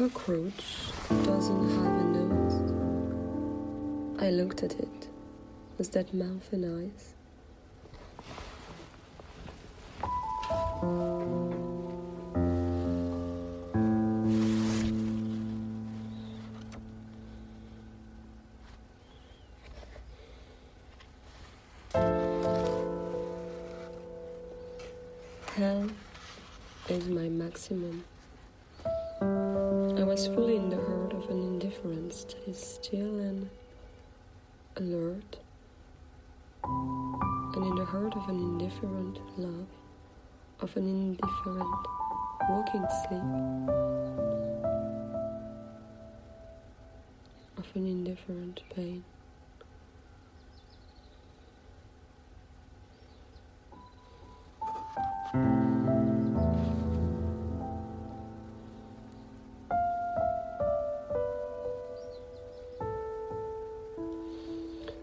cockroach doesn't have a nose. I looked at it with that mouth and eyes. of an indifferent walking sleep, of an indifferent pain.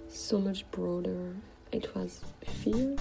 so much broader. It was fear.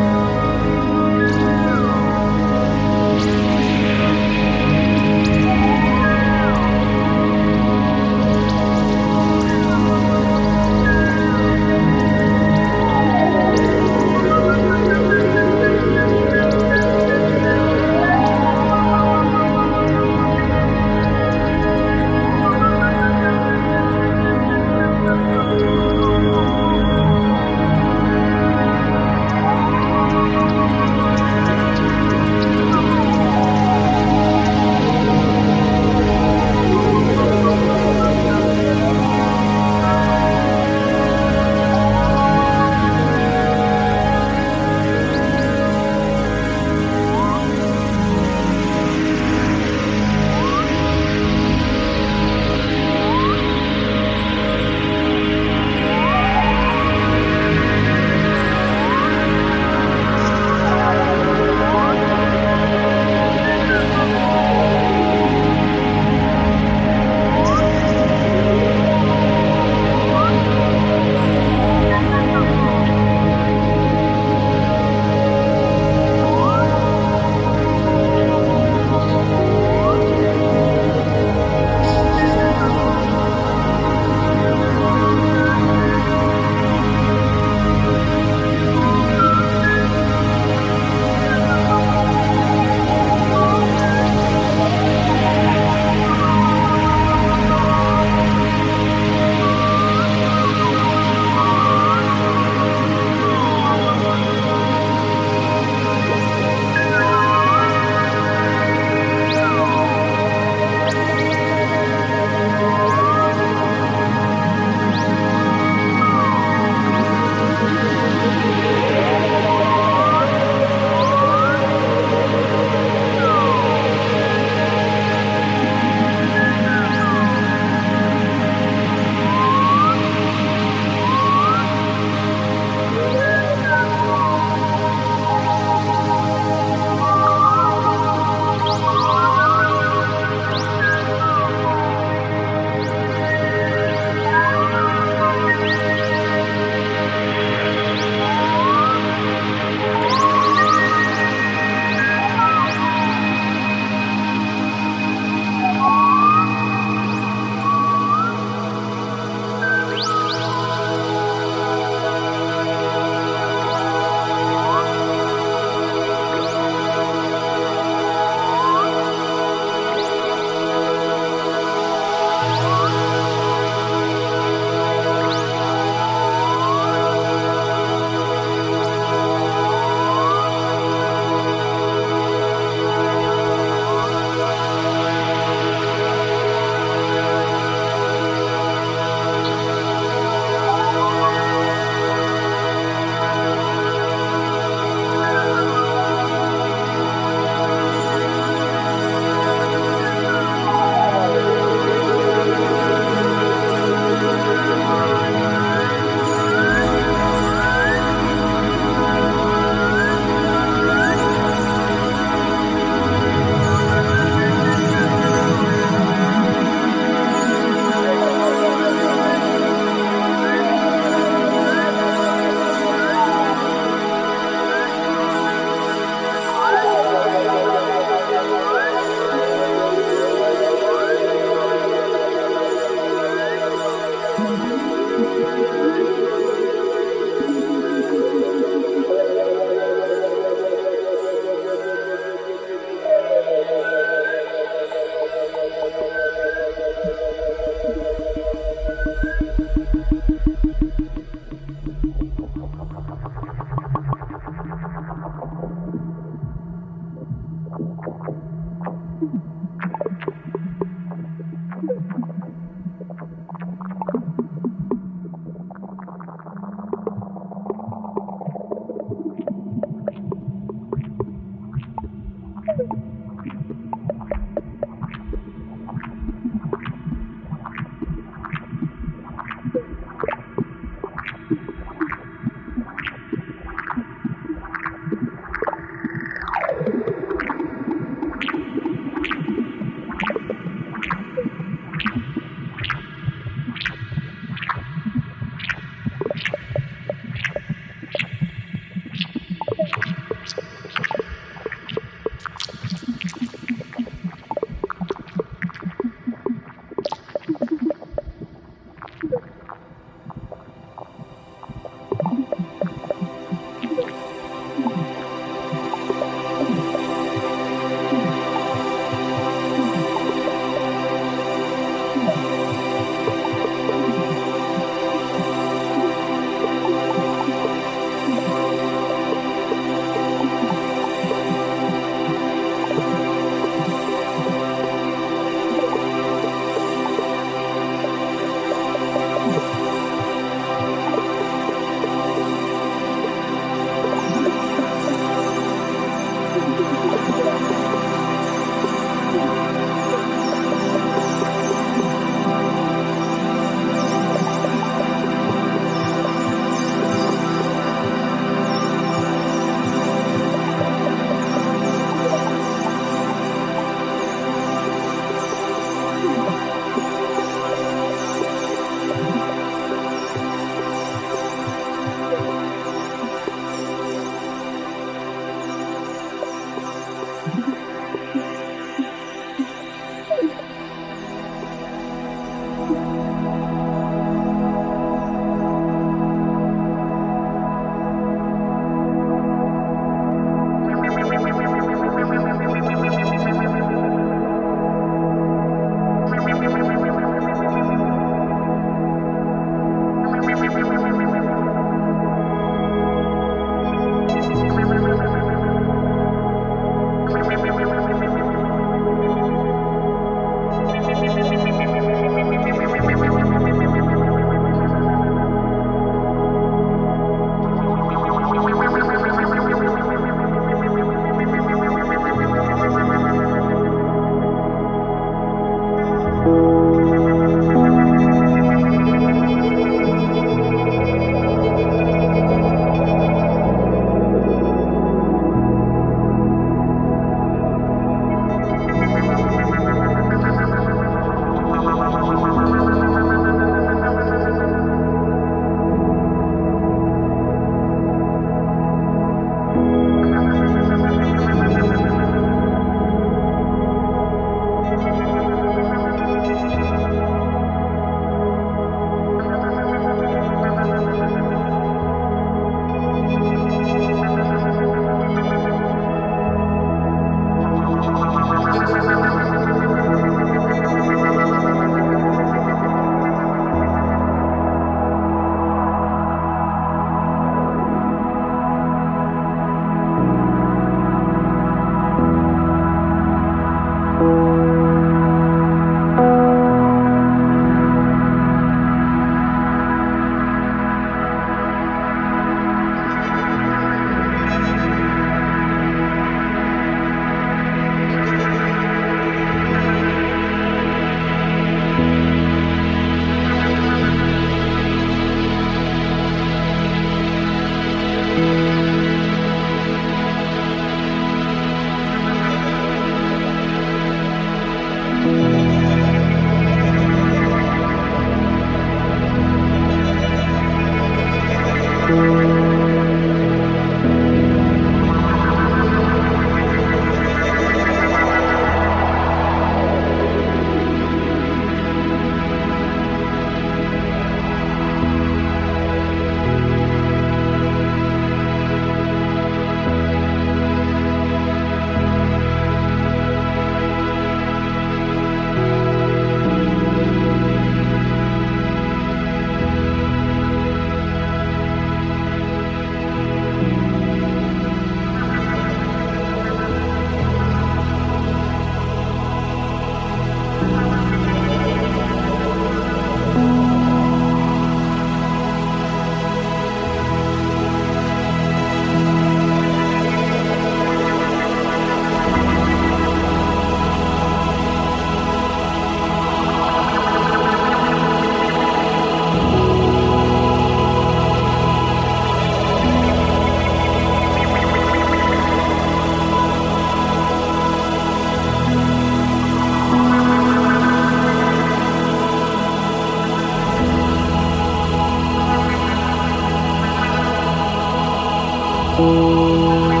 Thank